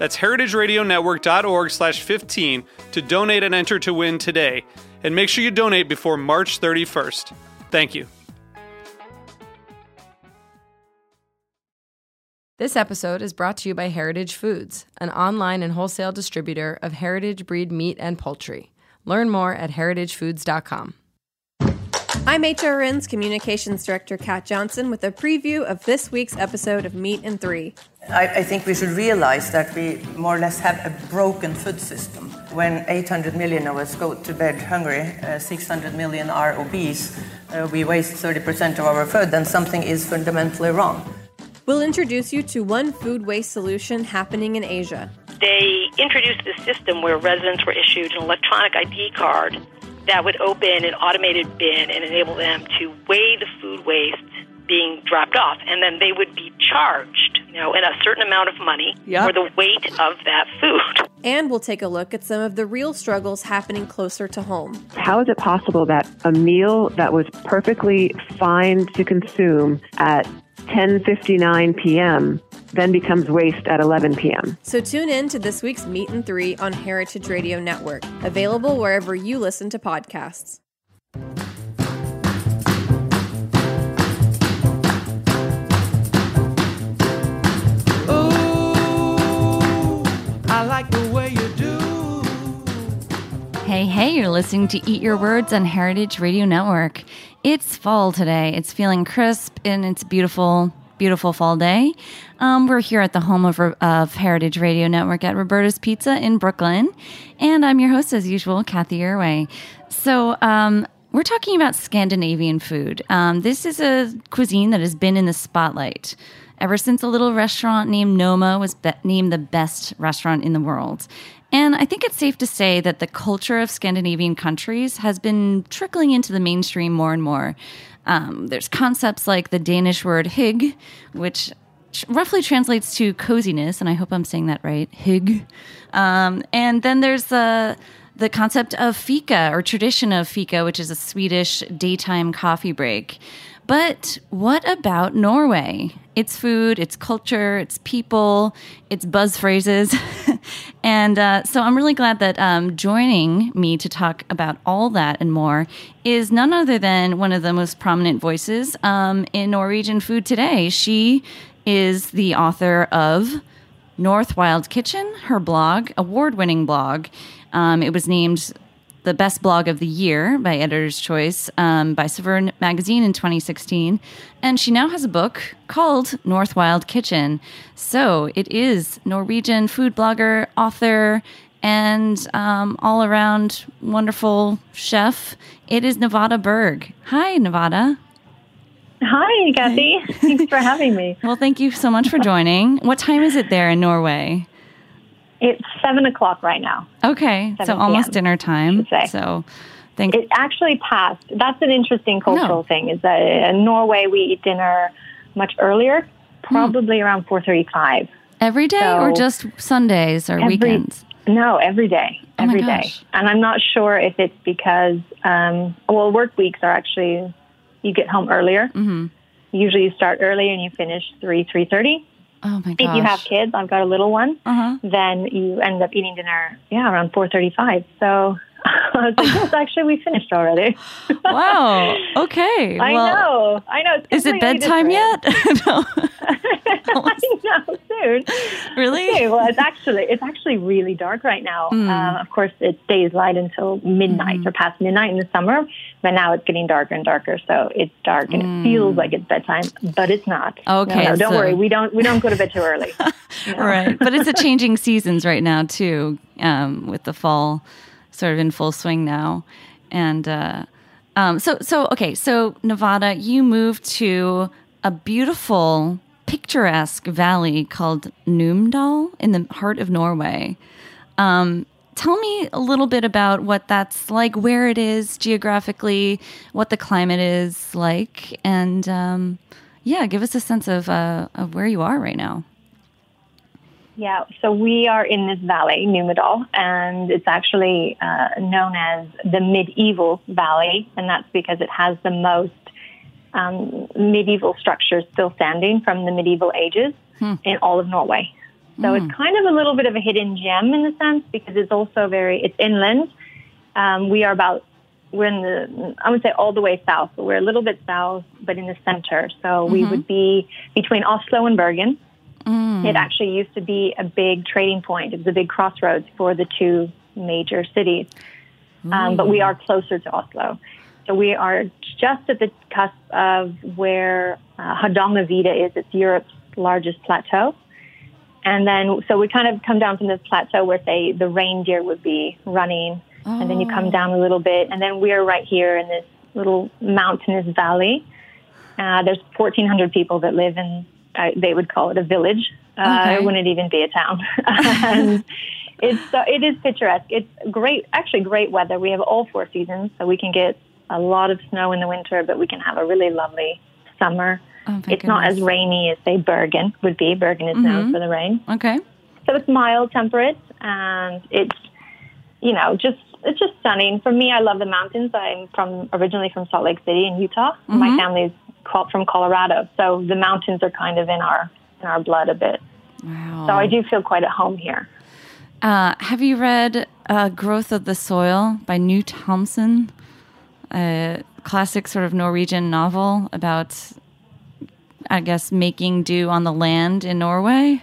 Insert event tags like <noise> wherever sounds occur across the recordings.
That's heritageradionetwork.org slash 15 to donate and enter to win today. And make sure you donate before March 31st. Thank you. This episode is brought to you by Heritage Foods, an online and wholesale distributor of heritage breed meat and poultry. Learn more at heritagefoods.com. I'm HRN's Communications Director Kat Johnson with a preview of this week's episode of Meat and Three. I, I, think we should realize that we more or less have a broken food system. When 800 million of us go to bed hungry, uh, 600 million are obese, uh, we waste 30% of our food, then something is fundamentally wrong. We'll introduce you to one food waste solution happening in Asia. They introduced this system where residents were issued an electronic ID card that would open an automated bin and enable them to weigh the food waste being dropped off, and then they would be charged, you know, in a certain amount of money yep. for the weight of that food. <laughs> And we'll take a look at some of the real struggles happening closer to home. How is it possible that a meal that was perfectly fine to consume at 10:59 p.m. then becomes waste at 11 p.m. So tune in to this week's Meat and 3 on Heritage Radio Network, available wherever you listen to podcasts. I like the way you do. Hey, hey, you're listening to Eat Your Words on Heritage Radio Network. It's fall today. It's feeling crisp and it's beautiful, beautiful fall day. Um, we're here at the home of, of Heritage Radio Network at Roberta's Pizza in Brooklyn. And I'm your host, as usual, Cathy Erway. So, um, we're talking about Scandinavian food. Um, this is a cuisine that has been in the spotlight ever since a little restaurant named Noma was be- named the best restaurant in the world. And I think it's safe to say that the culture of Scandinavian countries has been trickling into the mainstream more and more. Um, there's concepts like the Danish word hygge, which roughly translates to coziness, and I hope I'm saying that right, hygge. Um, and then there's the the concept of fika or tradition of fika, which is a Swedish daytime coffee break. But what about Norway? Its food, its culture, its people, its buzz phrases. <laughs> and uh, so I'm really glad that um, joining me to talk about all that and more is none other than one of the most prominent voices um, in Norwegian food today. She is the author of North Wild Kitchen, her blog, award winning blog. Um, it was named the best blog of the year by Editor's Choice um, by Saveur Magazine in 2016. And she now has a book called North Wild Kitchen. So it is Norwegian food blogger, author, and um, all around wonderful chef. It is Nevada Berg. Hi, Nevada. Hi, Cathy. <laughs> Thanks for having me. Well, thank you so much for joining. What time is it there in Norway? It's seven o'clock right now. Okay, so almost dinner time. So, thank. It actually passed. That's an interesting cultural no. thing. Is that in Norway we eat dinner much earlier, probably mm. around four thirty-five. Every day, so or just Sundays or every, weekends? No, every day. Oh every day. And I'm not sure if it's because, um, well, work weeks are actually you get home earlier. Mm-hmm. Usually, you start early and you finish three three thirty. Oh my gosh. If you have kids, I've got a little one, uh-huh. then you end up eating dinner, yeah, around 4.35. So <laughs> I was like, yes, actually, we finished already. <laughs> wow. Okay. <laughs> I well, know. I know. Is it bedtime yet? no. I know soon. Really? Okay, well, it's actually it's actually really dark right now. Um, of course, it stays light until midnight or past midnight in the summer, but now it's getting darker and darker. So it's dark and it feels like it's bedtime, but it's not. Okay, no, don't so- worry. We don't we don't go to bed too early. Right. But it's a changing seasons right now too, um, with the fall sort of in full swing now. And uh, um, so so okay, so Nevada, you moved to a beautiful, picturesque valley called Numedal in the heart of Norway. Um, tell me a little bit about what that's like, where it is geographically, what the climate is like, and um, yeah, give us a sense of uh, of where you are right now. Yeah, so we are in this valley, Numedal, and it's actually uh, known as the medieval valley, and that's because it has the most um, medieval structures still standing from the medieval ages in all of Norway. So it's kind of a little bit of a hidden gem in the sense because it's also very it's inland. Um, we are about we're in the I would say all the way south, but we're a little bit south, but in the center. So we would be between Oslo and Bergen. It actually used to be a big trading point. It was a big crossroads for the two major cities. Um, but we are closer to Oslo. So we are just at the cusp of where uh, Hardangervidda is. It's Europe's largest plateau. And then, so we kind of come down from this plateau where, say, the reindeer would be running. And then you come down a little bit. And then we're right here in this little mountainous valley. Uh, there's 1,400 people that live in, uh, they would call it a village. Uh, Okay. It wouldn't even be a town. <laughs> and it's, it is picturesque. It's great, actually great weather. We have all four seasons, so we can get a lot of snow in the winter, but we can have a really lovely summer. Oh, it's not as rainy as, say, Bergen would be. Bergen is known for the rain. Okay. So it's mild temperate and it's, you know, just it's just stunning. For me, I love the mountains. I'm from originally from Salt Lake City in Utah. My family's from Colorado, so the mountains are kind of in our in our blood a bit. Wow. So I do feel quite at home here. Uh, have you read uh, Growth of the Soil by Knut Hamsun? A classic sort of Norwegian novel about, I guess, making do on the land in Norway.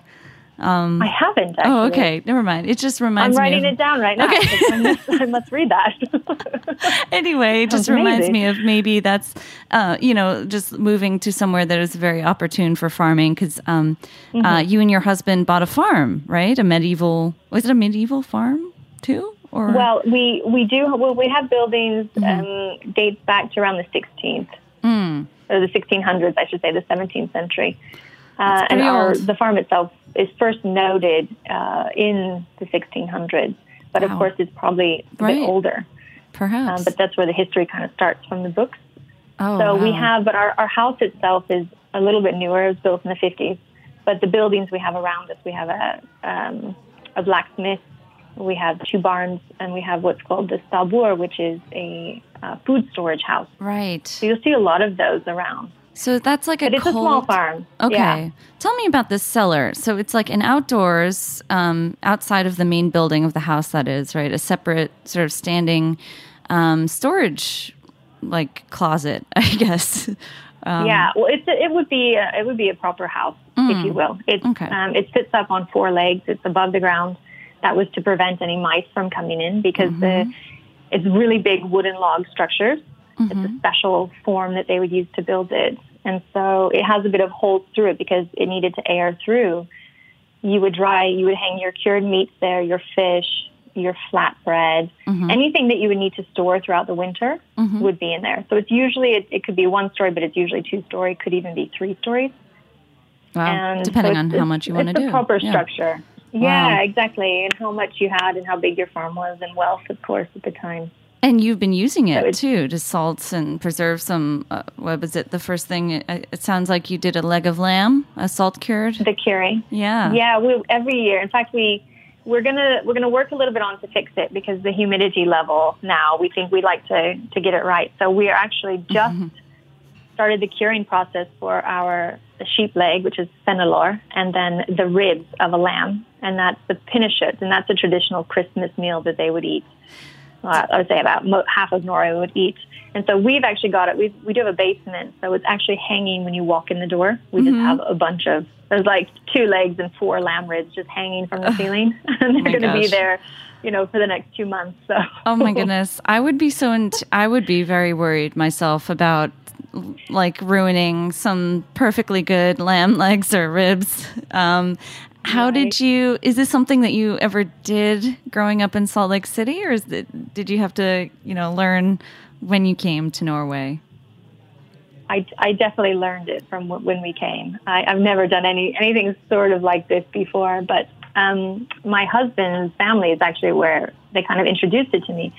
I haven't. Actually. Oh, okay. Never mind. It just reminds me. I'm writing me. Of, it down right now. Okay. I, must, I must read that. <laughs> anyway, it just reminds me of maybe that's, uh, you know, just moving to somewhere that is very opportune for farming because um, uh, Mm-hmm. you and your husband bought a farm, right? A medieval, was it a medieval farm too? Or well, we we do. Well, we have buildings Mm-hmm. um, dates back to around the 16th Mm. or the 1600s, I should say, the 17th century. Uh, and our, the farm itself is first noted uh, in the 1600s, but of course it's probably a Right. bit older. perhaps. Um, but that's where the history kind of starts from the books. oh, so we have, but our, our house itself is a little bit newer. It was built in the 50s. But the buildings we have around us, we have a, um, a blacksmith, we have two barns, and we have what's called the stabur, which is a uh, food storage house. Right. So you'll see a lot of those around. So that's like a it's cold. a small farm. Okay. Yeah. Tell me about this cellar. So it's like an outdoors, um, outside of the main building of the house. That is right, a separate sort of standing um, storage, like closet, <laughs> I guess. Um, yeah, well, it's a, it would be a, it would be a proper house, if you will. It's Mm. Okay. um, it sits up on four legs. It's above the ground. That was to prevent any mice from coming in because Mm-hmm. the it's really big wooden log structures. It's Mm-hmm. a special form that they would use to build it, and so it has a bit of holes through it because it needed to air through. You would dry. You would hang your cured meats there, your fish, your flatbread, Mm-hmm. anything that you would need to store throughout the winter would be in there. So it's usually it, it could be one story, but it's usually two story. Could even be three stories. Wow. And Depending so on how much you want to do. It's a proper Yeah. structure. Wow. Yeah, exactly, and how much you had, and how big your farm was, and wealth, of course, at the time. And you've been using it too to salt and preserve some. Uh, what was it? The first thing. It, it sounds like you did a leg of lamb, a salt cured. The curing. Yeah. Yeah, we, every year. In fact, we we're gonna we're gonna work a little bit on to fix it because the humidity level now we think we'd like to to get it right. So we are actually just started the curing process for our sheep leg, which is fenalår, and then the ribs of a lamb, and that's the pinnekjøtt, and that's a traditional Christmas meal that they would eat. I would say about mo- half of Norway would eat. And so we've actually got it. We we do have a basement, so it's actually hanging when you walk in the door. We just have a bunch of there's like two legs and four lamb ribs just hanging from the ceiling, <laughs> and they're my going to be there, you know, for the next two months. So Oh my <laughs> goodness. I would be so I would be very worried myself about like ruining some perfectly good lamb legs or ribs. Um, how did you is this something that you ever did growing up in Salt Lake City or is it, did you have to, you know, learn when you came to Norway? I, I definitely learned it from when we came. I, I've never done any anything sort of like this before, but um, my husband's family is actually where they kind of introduced it to me.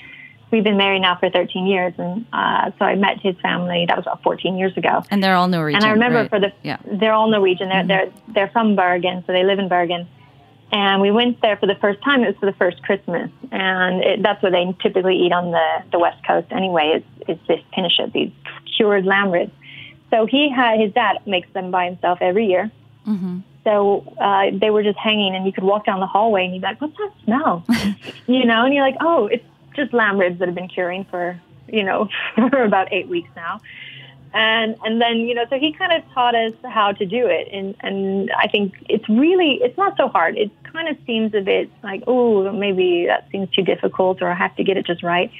We've been married now for 13 years, and uh, so I met his family. That was about 14 years ago. And they're all Norwegian. And I remember right? for the Yeah. Mm-hmm. they're all Norwegian. They're they're they're from Bergen, so they live in Bergen. And we went there for the first time. It was for the first Christmas, and it, that's what they typically eat on the the west coast anyway. Is is this pinnekjøtt, these cured lamb ribs. So he had his dad makes them by himself every year. Mm-hmm. So uh, they were just hanging, and you could walk down the hallway, and you'd be like, "What's that smell?" <laughs> you know, and you're like, "Oh, it's just lamb ribs that have been curing for you know <laughs> for about eight weeks now." And and then you know, so he kind of taught us how to do it, and and I think it's really it's not so hard. It kind of seems a bit like, oh, maybe that seems too difficult, or I have to get it just right.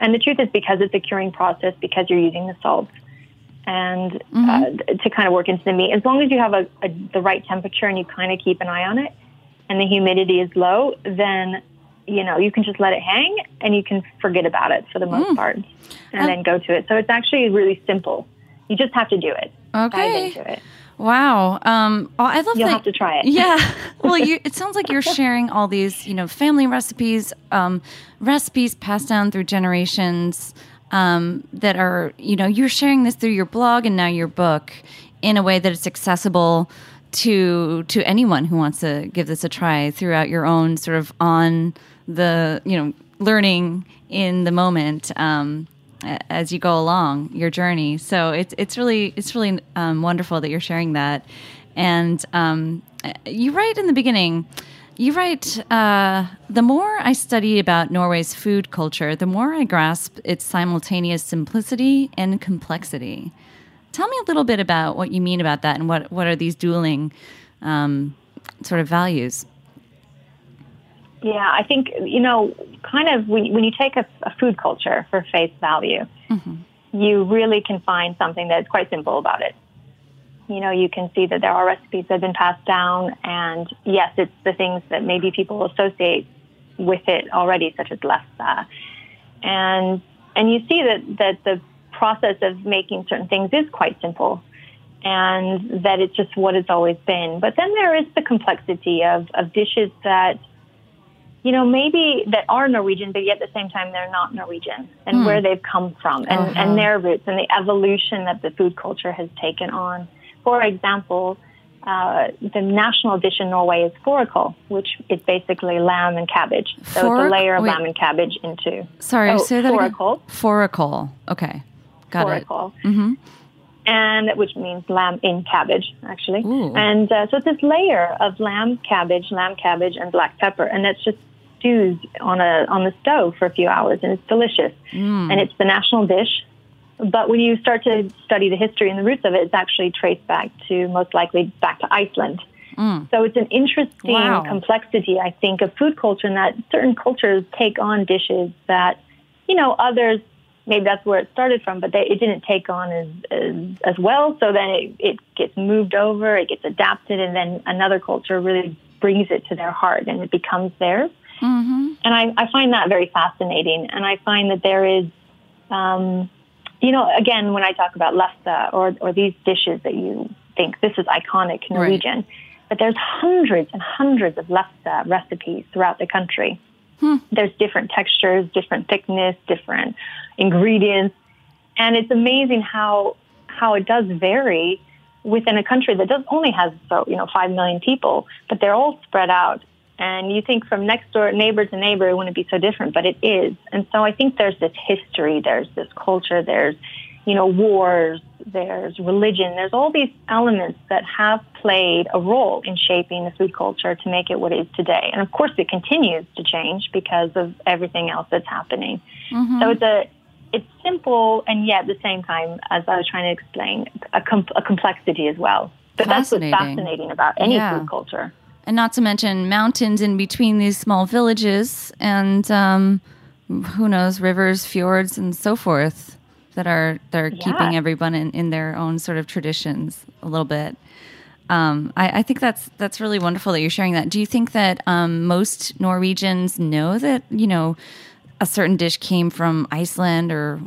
And the truth is, because it's a curing process, because you're using the salts and uh, to kind of work into the meat. As long as you have a, a, the right temperature and you kind of keep an eye on it, and the humidity is low, then you know you can just let it hang and you can forget about it for the most part, and then go to it. So it's actually really simple. You just have to do it. Dive Okay. into it. Wow. Um, I love You'll that. have to try it. Yeah. <laughs> Well, you, it sounds like you're sharing all these, you know, family recipes, um, recipes passed down through generations um, that are, you know, you're sharing this through your blog and now your book in a way that it's accessible to to anyone who wants to give this a try throughout your own sort of on the, you know, learning in the moment. Um, as you go along your journey. So it's it's really it's really um, wonderful that you're sharing that. And um, you write in the beginning, you write, uh, the more I study about Norway's food culture, the more I grasp its simultaneous simplicity and complexity. Tell me a little bit about what you mean about that, and what what are these dueling um, sort of values? Yeah, I think you know, kind of when when you take a, a food culture for face value, mm-hmm. you really can find something that's quite simple about it. You know, you can see that there are recipes that have been passed down, and yes, it's the things that maybe people associate with it already, such as lefse, and and you see that that the process of making certain things is quite simple and that it's just what it's always been. But then there is the complexity of, of dishes that, you know, maybe that are Norwegian, but yet at the same time they're not Norwegian and where they've come from and, Uh-huh. and their roots and the evolution that the food culture has taken on. For example, uh, the national dish in Norway is fårikål, which is basically lamb and cabbage. So it's a layer of wait. lamb and cabbage into. Sorry, Oh, say that again. fårikål. Fårikål. Okay, got it. Fårikål. Mm-hmm. and which means lamb in cabbage, actually. Ooh. And uh, so it's this layer of lamb cabbage, lamb cabbage, and black pepper, and it's just stews on a on the stove for a few hours, and it's delicious. Mm. And it's the national dish. But when you start to study the history and the roots of it, it's actually traced back to most likely back to Iceland. So it's an interesting Mm. Wow. complexity, I think, of food culture, and that certain cultures take on dishes that, you know, others maybe that's where it started from, but they, it didn't take on as, as as well. So then it, it gets moved over, it gets adapted, and then another culture really brings it to their heart, and it becomes theirs. Mm-hmm. And I, I find that very fascinating. And I find that there is, um, you know, again, when I talk about lefse or, or these dishes that you think this is iconic Norwegian, but there's hundreds and hundreds of lefse recipes throughout the country. There's different textures, different thickness, different ingredients. And it's amazing how, how it does vary within a country that does only has so you know five million people, but they're all spread out. And you think from next door neighbor to neighbor, it wouldn't be so different, but it is. And so I think there's this history, there's this culture, there's you know, wars, there's religion, there's all these elements that have played a role in shaping the food culture to make it what it is today. And of course, it continues to change because of everything else that's happening. Mm-hmm. So it's a it's simple and yet at the same time, as I was trying to explain, a, com- a complexity as well. But that's what's fascinating about any yeah. food culture. And not to mention mountains in between these small villages and um, who knows, rivers, fjords, and so forth that are that are yeah. keeping everyone in, in their own sort of traditions a little bit. Um, I, I, think that's that's really wonderful that you're sharing that. Do you think that um, most Norwegians know that you know a certain dish came from Iceland or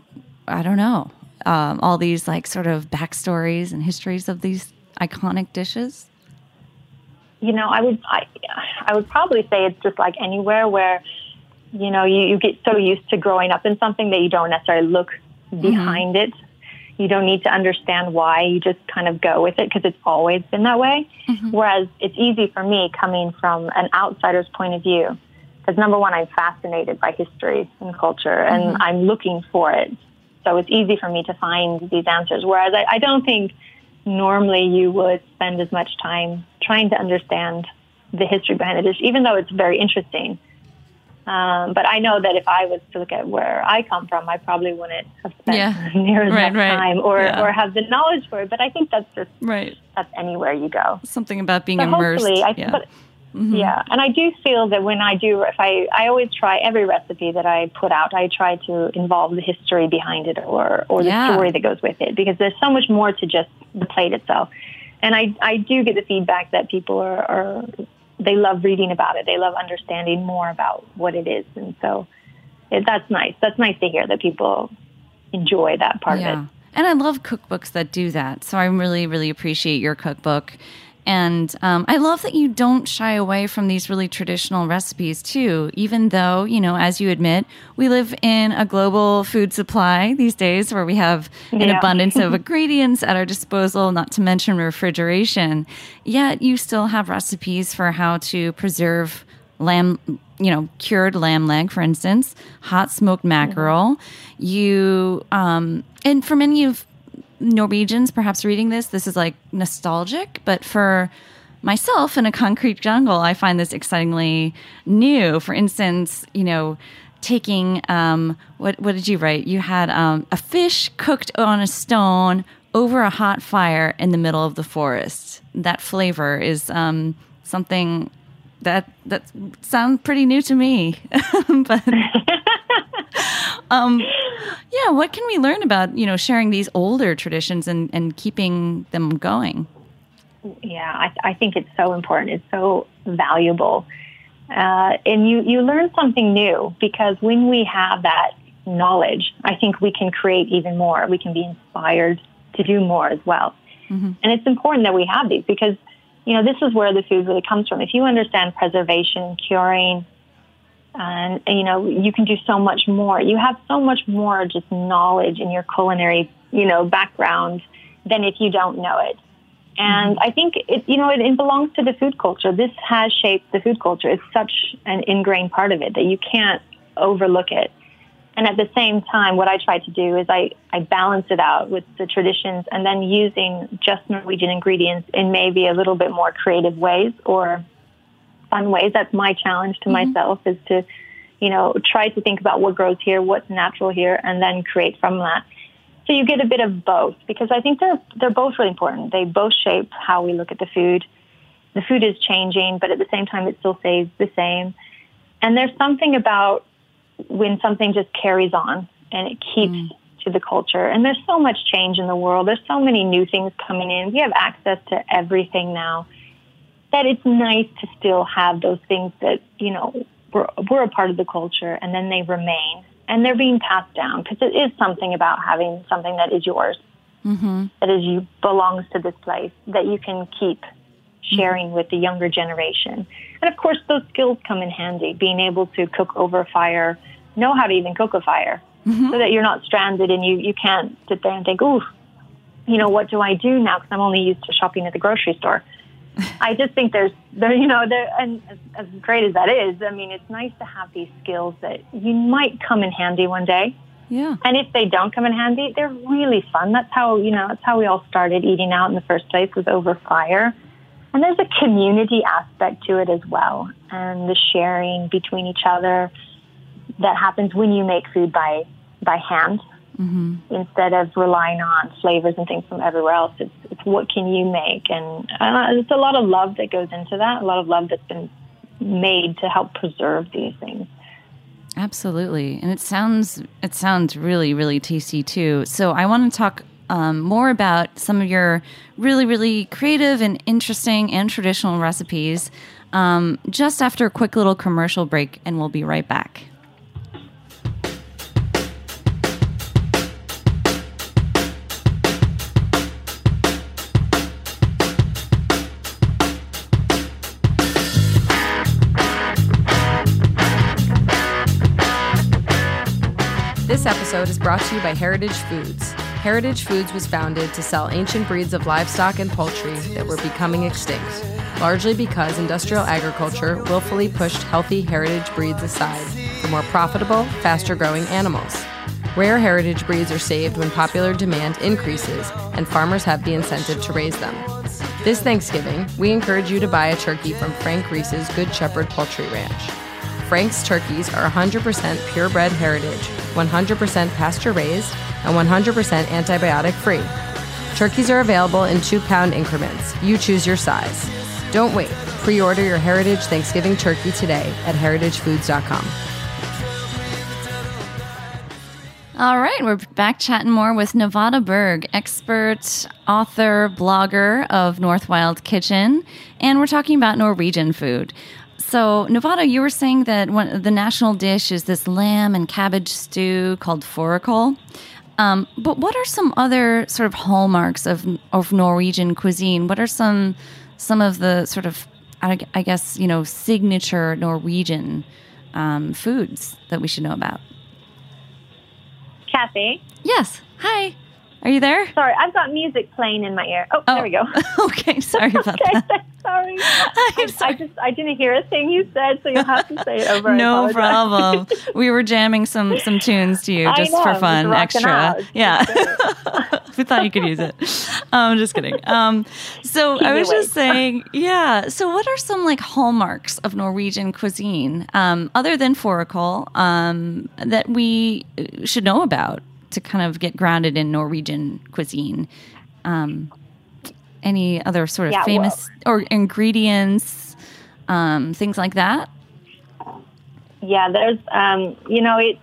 I don't know um, all these like sort of backstories and histories of these iconic dishes? You know, I would I, I would probably say it's just like anywhere where you know you, you get so used to growing up in something that you don't necessarily look Mm-hmm. behind it. You don't need to understand why. You just kind of go with it because it's always been that way. Mm-hmm. Whereas it's easy for me coming from an outsider's point of view. Because number one, I'm fascinated by history and culture and mm-hmm. I'm looking for it. So it's easy for me to find these answers. Whereas I, I don't think normally you would spend as much time trying to understand the history behind the dish, even though it's very interesting. Um, but I know that if I was to look at where I come from, I probably wouldn't have spent yeah. <laughs> near as right, much right. time or, yeah. or have the knowledge for it. But I think that's just right. That's anywhere you go. Something about being immersed. Hopefully, I, yeah. But, mm-hmm. yeah, and I do feel that when I do, if I, I always try every recipe that I put out, I try to involve the history behind it or or the yeah. story that goes with it because there's so much more to just the plate itself. And I, I do get the feedback that people are, are they love reading about it. They love understanding more about what it is, and so it, that's nice. That's nice to hear that people enjoy that part yeah. of it. And I love cookbooks that do that. So I really, really appreciate your cookbook. And um, I love that you don't shy away from these really traditional recipes, too, even though, you know, as you admit, we live in a global food supply these days where we have an yeah. abundance of <laughs> ingredients at our disposal, not to mention refrigeration. Yet you still have recipes for how to preserve lamb, you know, cured lamb leg, for instance, hot smoked mackerel. You, um, and for many of Norwegians perhaps reading this, this is like nostalgic, but for myself in a concrete jungle, I find this excitingly new. For instance, you know, taking um, what what did you write? You had um, a fish cooked on a stone over a hot fire in the middle of the forest. That flavor is um, something that that sounds pretty new to me, <laughs> but <laughs> <laughs> um, yeah, what can we learn about you know sharing these older traditions and and keeping them going? Yeah, I, I think it's so important. It's so valuable, uh, and you you learn something new because when we have that knowledge, I think we can create even more. We can be inspired to do more as well. Mm-hmm. And it's important that we have these because you know, this is where the food really comes from. If you understand preservation, curing, and you know, you can do so much more. You have so much more just knowledge in your culinary, you know, background than if you don't know it. And mm-hmm. I think it, you know, it, it belongs to the food culture. This has shaped the food culture. It's such an ingrained part of it that you can't overlook it. And at the same time, what I try to do is I, I balance it out with the traditions and then using just Norwegian ingredients in maybe a little bit more creative ways or fun ways. That's my challenge to mm-hmm. myself is to, you know, try to think about what grows here, what's natural here, and then create from that. So you get a bit of both because I think they're they're both really important. They both shape how we look at the food. The food is changing, but at the same time, it still stays the same. And there's something about when something just carries on and it keeps mm. to the culture. And there's so much change in the world. There's so many new things coming in. We have access to everything now that it's nice to still have those things that, you know, we're, we're a part of the culture and then they remain and they're being passed down because it is something about having something that is yours, mm-hmm. that is you belongs to this place that you can keep sharing mm-hmm. with the younger generation. And of course, those skills come in handy, being able to cook over a fire, know how to even cook a fire mm-hmm. so that you're not stranded and you, you can't sit there and think, ooh, you know, what do I do now? Because I'm only used to shopping at the grocery store. I just think there's, there, you know, there, and as, as great as that is, I mean, it's nice to have these skills that you might come in handy one day. Yeah. And if they don't come in handy, they're really fun. That's how, you know, that's how we all started eating out in the first place was over fire. And there's a community aspect to it as well. And the sharing between each other that happens when you make food by, by hand Mm-hmm. instead of relying on flavors and things from everywhere else. It's, it's what can you make? And uh, it's a lot of love that goes into that, a lot of love that's been made to help preserve these things. Absolutely, and it sounds it sounds really really tasty too. So I want to talk um, more about some of your really really creative and interesting and traditional recipes um, just after a quick little commercial break, and we'll be right back. This episode is brought to you by Heritage Foods. Heritage Foods was founded to sell ancient breeds of livestock and poultry that were becoming extinct, largely because industrial agriculture willfully pushed healthy heritage breeds aside for more profitable, faster growing animals. Rare heritage breeds are saved when popular demand increases and farmers have the incentive to raise them. This Thanksgiving, we encourage you to buy a turkey from Frank Reese's Good Shepherd Poultry Ranch. Frank's turkeys are 100% purebred heritage, 100% pasture raised, and 100% antibiotic free. Turkeys are available in two pound increments. You choose your size. Don't wait. Pre order your Heritage Thanksgiving turkey today at heritagefoods.com. All right, we're back chatting more with Nevada Berg, expert, author, blogger of North Wild Kitchen, and we're talking about Norwegian food. So, Nevada, you were saying that one, the national dish is this lamb and cabbage stew called fårikål. Um, but what are some other sort of hallmarks of of Norwegian cuisine? What are some some of the sort of I, I guess you know signature Norwegian um, foods that we should know about? Cathy, Yes. Hi. Are you there? sorry, I've got music playing in my ear. Oh, Oh. there we go. <laughs> okay. Sorry about <laughs> okay, that. <laughs> sorry. I, I sorry. just I didn't hear a thing you said, so you'll have to say it over. I No problem. we were jamming some some tunes to you I just know, for fun, extra. out. Yeah. we thought you could use it. I'm um, just kidding. Um, so I me was just saying, yeah. So what are some like hallmarks of Norwegian cuisine, um, other than fårikål, um, that we should know about to kind of get grounded in Norwegian cuisine? Um, any other sort of Yeah, well- famous or ingredients, um, things like that? Yeah, there's, um, you know, it.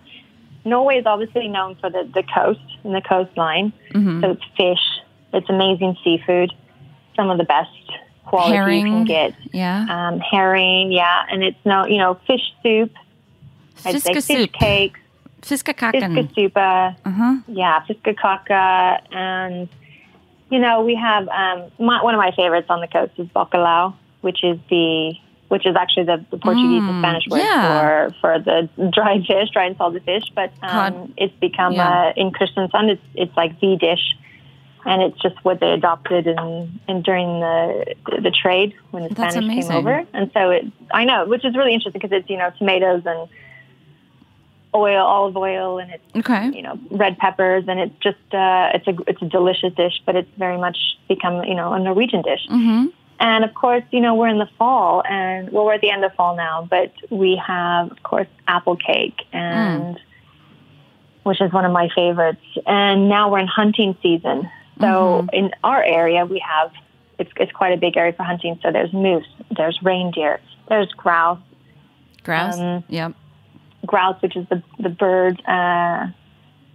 Norway is obviously known for the, the coast and the coastline. Mm-hmm. So it's fish, it's amazing seafood, some of the best quality you can get. Yeah. Um, herring, yeah, and it's no, you know, fish soup. I'd say fish soup. cakes, Fiskekaken. fiskesuppe, Uh-huh. yeah, fiskakaka, and you know, we have um, my, one of my favorites on the coast is bacalhau, which is the which is actually the, the Portuguese and Spanish word Mm, yeah. for for the dried <laughs> fish, dried and salted fish. But um, it's become Yeah. uh, in Kristiansund, it's it's like the dish, and it's just what they adopted in, in during the the trade when the That's Spanish amazing. came over. And so it, I know, which is really interesting because it's you know tomatoes and oil, olive oil, and it's Okay. you know red peppers, and it's just uh, it's a it's a delicious dish, but it's very much become you know a Norwegian dish. Mm-hmm. And of course, you know we're in the fall, and well we're at the end of fall now, but we have of course apple cake, and which is one of my favorites. And now we're in hunting season, so in our area we have it's it's quite a big area for hunting. So there's moose, there's reindeer, there's grouse, Grouse. Um, yep. Grouse, which is the the bird. Uh,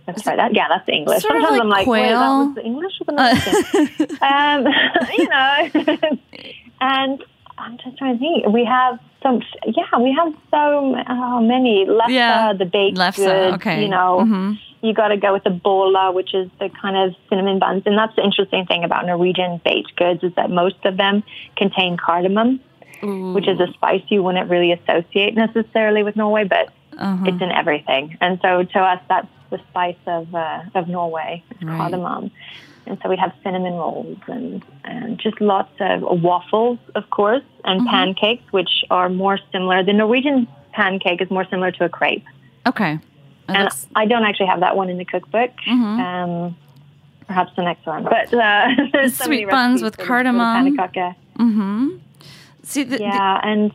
let's try that. Yeah, that's English. Sort of Sometimes like I'm like, wait, that was the English or the American? <laughs> um, <laughs> you know, <laughs> and I'm just trying to think. We have some. Yeah, we have so oh, many. Lefse, Yeah, the baked lefse, goods. okay. You know, Mhm. you got to go with the bola, which is the kind of cinnamon buns, and that's the interesting thing about Norwegian baked goods is that most of them contain cardamom which is a spice you wouldn't really associate necessarily with Norway, but Uh-huh. it's in everything. And so to us, that's the spice of uh, of Norway, it's Right. cardamom. And so we have cinnamon rolls and, and just lots of waffles, of course, and Mm-hmm. pancakes, which are more similar. The Norwegian pancake is more similar to a crepe. Okay. Oh, and I don't actually have that one in the cookbook. Mhm. Um, perhaps the next one, but uh, <laughs> there's so sweet buns with the- the cardamom. Mm-hmm. See, the, the- Yeah, and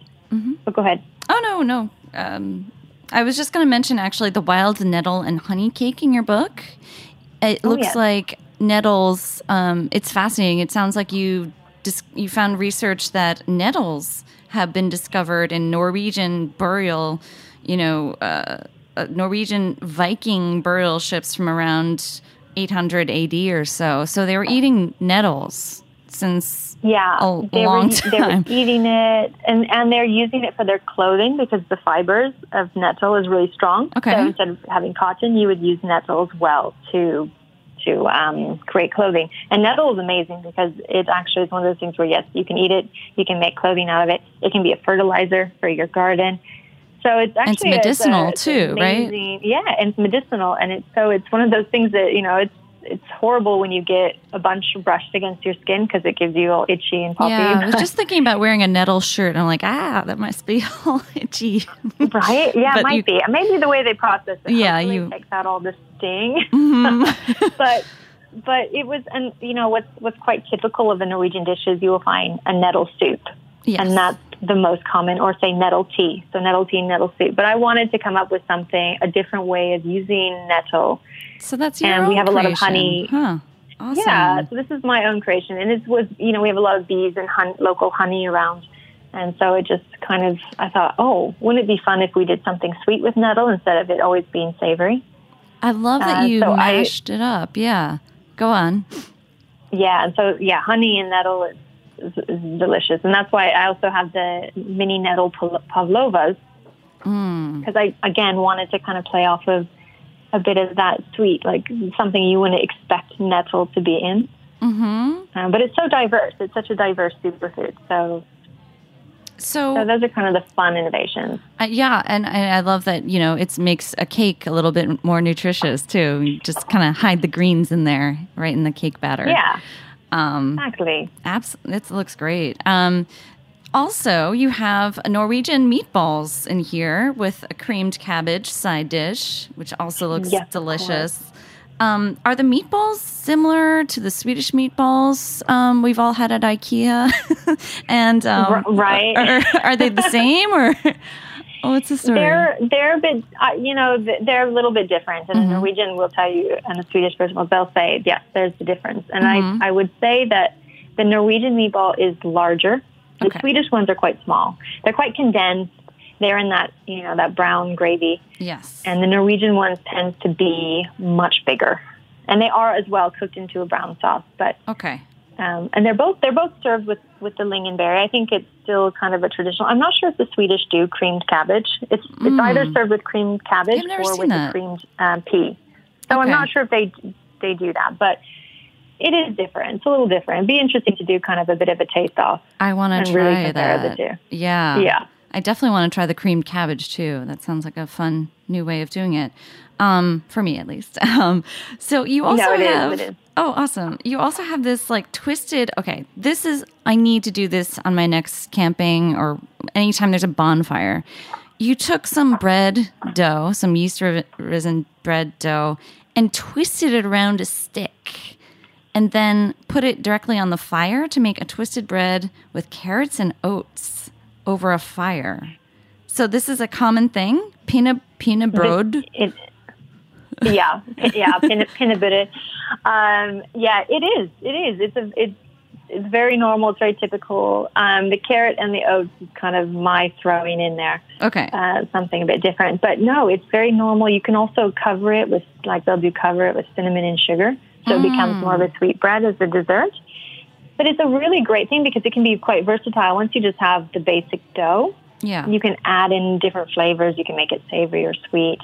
oh, go ahead. Oh no, no. Um, I was just going to mention actually the wild nettle and honey cake in your book. It Oh, looks yes. like nettles. Um, it's fascinating. It sounds like you dis- you found research that nettles have been discovered in Norwegian burial. You know, uh, uh, Norwegian Viking burial ships from around 800 AD or so. So they were eating nettles since Yeah, a they long were, They time. were eating it, and and they're using it for their clothing because the fibers of nettle is really strong. Okay. So instead of having cotton, you would use nettle as well to to um, create clothing. And nettle is amazing because it actually is one of those things where yes, you can eat it, you can make clothing out of it. It can be a fertilizer for your garden. So it's it's actually medicinal it's a- it's too, right? Yeah, and it's medicinal, and it's so it's one of those things that you know it's it's horrible when you get a bunch brushed against your skin because it gives you all itchy and puffy. Yeah, I was <laughs> just thinking about wearing a nettle shirt. And I'm like, ah, that must be <laughs> all itchy. right? Yeah, But it might you- be. Maybe the way they process it. Yeah, you- takes out all the sting. <laughs> Mhm. but but it was, and you know what's what's quite typical of the Norwegian dishes, you will find a nettle soup, yes. and that's the most common, or say nettle tea. So nettle tea, nettle soup. But I wanted to come up with something, a different way of using nettle. so that's your and we own have a lot of honey. Huh. Awesome. Yeah, so this is my own creation, and it was you know we have a lot of bees and hun- local honey around, and so it just kind of I thought, oh, wouldn't it be fun if we did something sweet with nettle instead of it always being savory? I love that Uh, you so I- mashed it up. Yeah. Go on. Yeah, and so yeah, honey and nettle is, is, is delicious, and that's why I also have the mini nettle pavlovas Mm. because I again wanted to kind of play off of a bit of that sweet, like something you wouldn't expect nettle to be in. Mm-hmm. Um, but it's so diverse; it's such a diverse superfood. So, So, so those are kind of the fun innovations. uh, yeah, and, and I love that you know it makes a cake a little bit more nutritious too. You just kind of hide the greens in there, right in the cake batter. Yeah, Um, exactly. Abs- it looks great. Um, also, you have Norwegian meatballs in here with a creamed cabbage side dish, which also looks Yes, delicious. Um, are the meatballs similar to the Swedish meatballs um, we've all had at IKEA? <laughs> and um, right. Are, are they the <laughs> same or what's the story? They're they're a bit, uh, you know, they're a little bit different. And Mm-hmm. the Norwegian will tell you, and the Swedish person will they'll say, yes, there's the difference. And Mhm. I I would say that the Norwegian meatball is larger. The Okay. Swedish ones are quite small. They're quite condensed. They're in that you know that brown gravy, yes. and the Norwegian ones tend to be much bigger, and they are as well cooked into a brown sauce. But okay. Um, and they're both they're both served with with the lingonberry. I think it's still kind of a traditional. I'm not sure if the Swedish do creamed cabbage. It's it's either served with creamed cabbage Mm. Or with that. the creamed um, pea. So I'm not sure if they they do that, but it is different. It's a little different. It'd be interesting to do kind of a bit of a taste off. I want to really try the that. two. Yeah. Yeah. I definitely want to try the creamed cabbage too. That sounds like a fun new way of doing it. Um, for me at least. <laughs> Um, so you also No, have is. Oh, awesome. You also have this like twisted okay, this is I need to do this on my next camping or anytime there's a bonfire. You took some bread dough, some yeast risen bread dough, and twisted it around a stick and then put it directly on the fire to make a twisted bread with carrots and oats over a fire. So this is a common thing. Pina pina brod. It, yeah, yeah, pin, pinnabitted. Um, yeah, it is. It is. It's a. It's it's very normal. It's very typical. Um, the carrot and the oats is kind of my throwing in there. Okay. uh, something a bit different. But no, it's very normal. You can also cover it with, like, they'll do cover it with cinnamon and sugar. So it becomes more of a sweet bread as a dessert. But it's a really great thing because it can be quite versatile. Once you just have the basic dough, Yeah. you can add in different flavors. You can make it savory or sweet.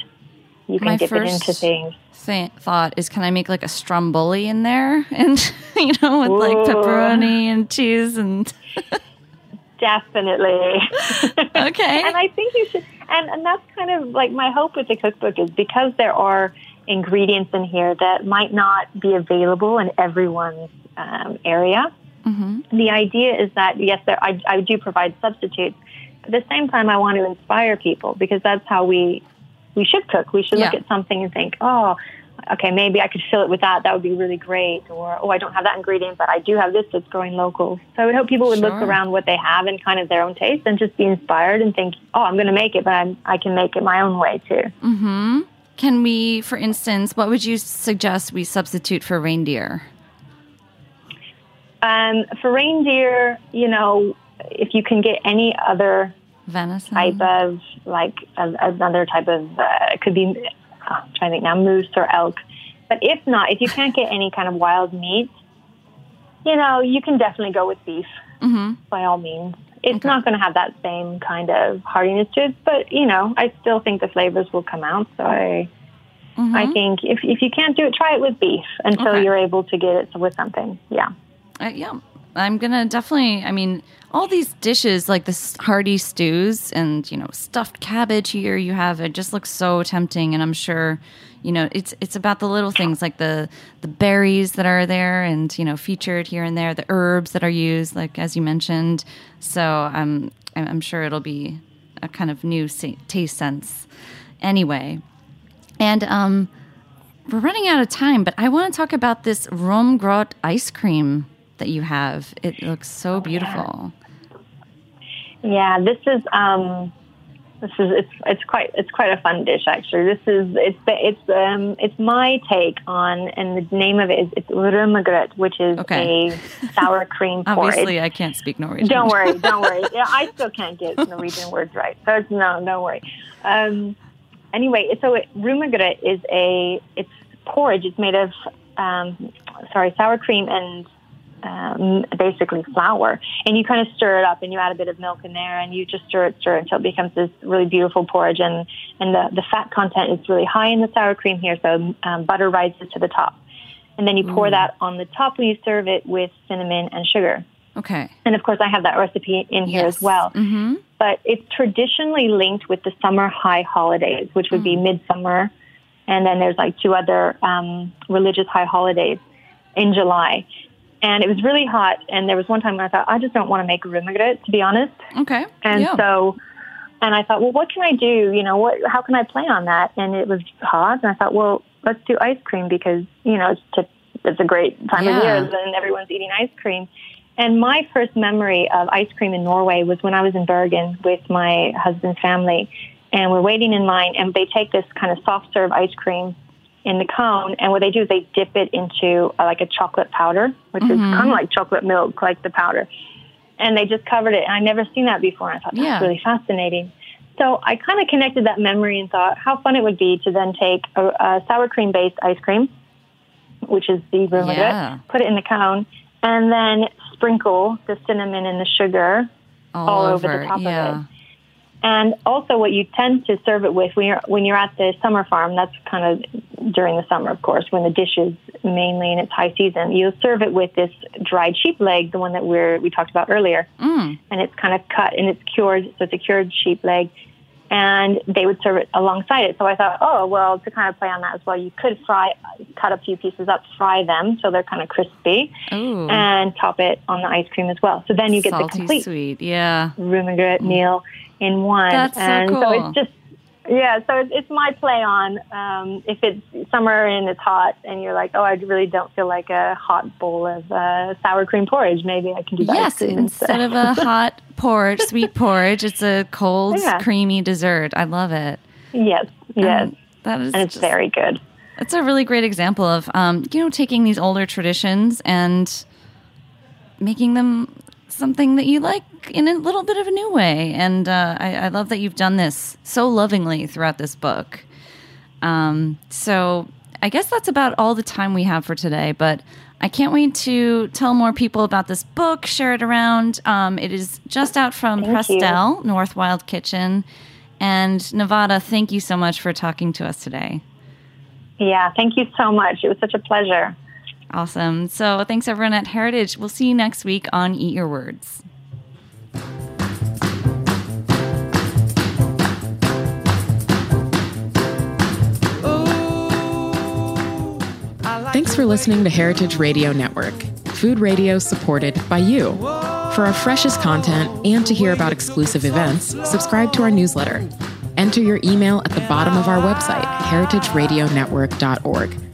You can My dip it into first- things. Th- thought is can I make like a stromboli in there <laughs> and you know with like pepperoni and cheese and <laughs> Definitely. <laughs> okay. and I think you should, and, and that's kind of like my hope with the cookbook is because there are ingredients in here that might not be available in everyone's um, area. hmm The idea is that yes, there, I, I do provide substitutes. But at the same time, I want to inspire people because that's how we we should cook. We should look at something and think, oh, okay, maybe I could fill it with that. That would be really great. Or, oh, I don't have that ingredient, but I do have this that's growing local. So I would hope people would look around what they have and kind of their own taste and just be inspired and think, oh, I'm going to make it, but I'm, I can make it my own way too. Mm-hmm. Can we, for instance, what would you suggest we substitute for reindeer? Um, for reindeer, you know, if you can get any other Venison. type of like a, another type of uh, could be oh, I'm trying to think now moose or elk. But if not, if you can't get any kind of wild meat, you know you can definitely go with beef Mm-hmm. by all means. It's not going to have that same kind of hardiness to it, but you know I still think the flavors will come out. So I. I think if if you can't do it, try it with beef until Okay. you're able to get it with something. Yeah. Uh, yeah, I'm gonna definitely. I mean, all these dishes like the hearty stews and you know stuffed cabbage here you have it just looks so tempting, and I'm sure you know it's it's about the little things like the the berries that are there and you know featured here and there, the herbs that are used, like as you mentioned. So I'm I'm I'm sure it'll be a kind of new taste sense. Anyway, and um, we're running out of time, but I want to talk about this rømmegrøt ice cream that you have. It looks so beautiful. Yeah, this is um, this is it's it's quite it's quite a fun dish actually. This is it's it's um it's my take on and the name of it is it's rømmegrøt, which is Okay. a sour cream porridge. Obviously, I can't speak Norwegian. Don't worry, don't <laughs> worry. Yeah, I still can't get Norwegian words right. So it's, no, don't worry. Um, anyway, so it, rømmegrøt is a it's porridge. It's made of um, sorry sour cream and um, basically flour, and you kind of stir it up, and you add a bit of milk in there, and you just stir it, stir it until it becomes this really beautiful porridge, and and the the fat content is really high in the sour cream here, so um, butter rises to the top, and then you pour that on the top when you serve it with cinnamon and sugar. Okay. And of course, I have that recipe in here as well. Mm-hmm. But it's traditionally linked with the summer high holidays, which would be midsummer. And then there's like two other um, religious high holidays in July. And it was really hot. And there was one time when I thought, I just don't want to make rømmegrøt, to be honest. Okay. And yeah. so, and I thought, well, what can I do? You know, what? How can I play on that? And it was hot, and I thought, well, let's do ice cream because you know it's to, it's a great time of year, and everyone's eating ice cream. And my first memory of ice cream in Norway was when I was in Bergen with my husband's family, and we're waiting in line, and they take this kind of soft serve ice cream in the cone, and what they do is they dip it into uh, like a chocolate powder, which is kind of like chocolate milk, like the powder and they just covered it. And I'd never seen that before. And I thought that's Yeah. really fascinating. So I kind of connected that memory and thought how fun it would be to then take a, a sour cream based ice cream, which is the rømmegrøt, Yeah. put it in the cone, and then sprinkle the cinnamon and the sugar all, all over. over the top of it. And also, what you tend to serve it with when you're when you're at the summer farm. That's kind of during the summer, of course, when the dish is mainly in its high season. You'll serve it with this dried sheep leg, the one that we're we talked about earlier, Mm. and it's kind of cut and it's cured, so it's a cured sheep leg. And they would serve it alongside it. So I thought, oh well, to kind of play on that as well, you could fry, cut a few pieces up, fry them so they're kind of crispy, Ooh. and top it on the ice cream as well. So then you get Salty the complete sweet. Yeah. rømmegrøt meal in one. That's and so cool. it's just yeah, so it's, it's my play on um, if it's summer and it's hot and you're like, oh, I really don't feel like a hot bowl of uh, sour cream porridge. Maybe I can do that. Yes, <laughs> instead of a hot porridge, sweet <laughs> porridge, it's a cold, Yeah. creamy dessert. I love it. yes, yes, Um, that is and it's just- very good. It's a really great example of, um, you know, taking these older traditions and making them something that you like in a little bit of a new way. And uh, I, I love that you've done this so lovingly throughout this book. Um, so I guess that's about all the time we have for today, but I can't wait to tell more people about this book, share it around. Um, it is just out from Thank you. Prestel, North Wild Kitchen. And Nevada, thank you so much for talking to us today. Yeah, thank you so much. It was such a pleasure. Awesome. So thanks everyone at Heritage. We'll see you next week on Eat Your Words. Thanks for listening to Heritage Radio Network, food radio supported by you. For our freshest content and to hear about exclusive events, subscribe to our newsletter. Enter your email at the bottom of our website, heritageradionetwork.org.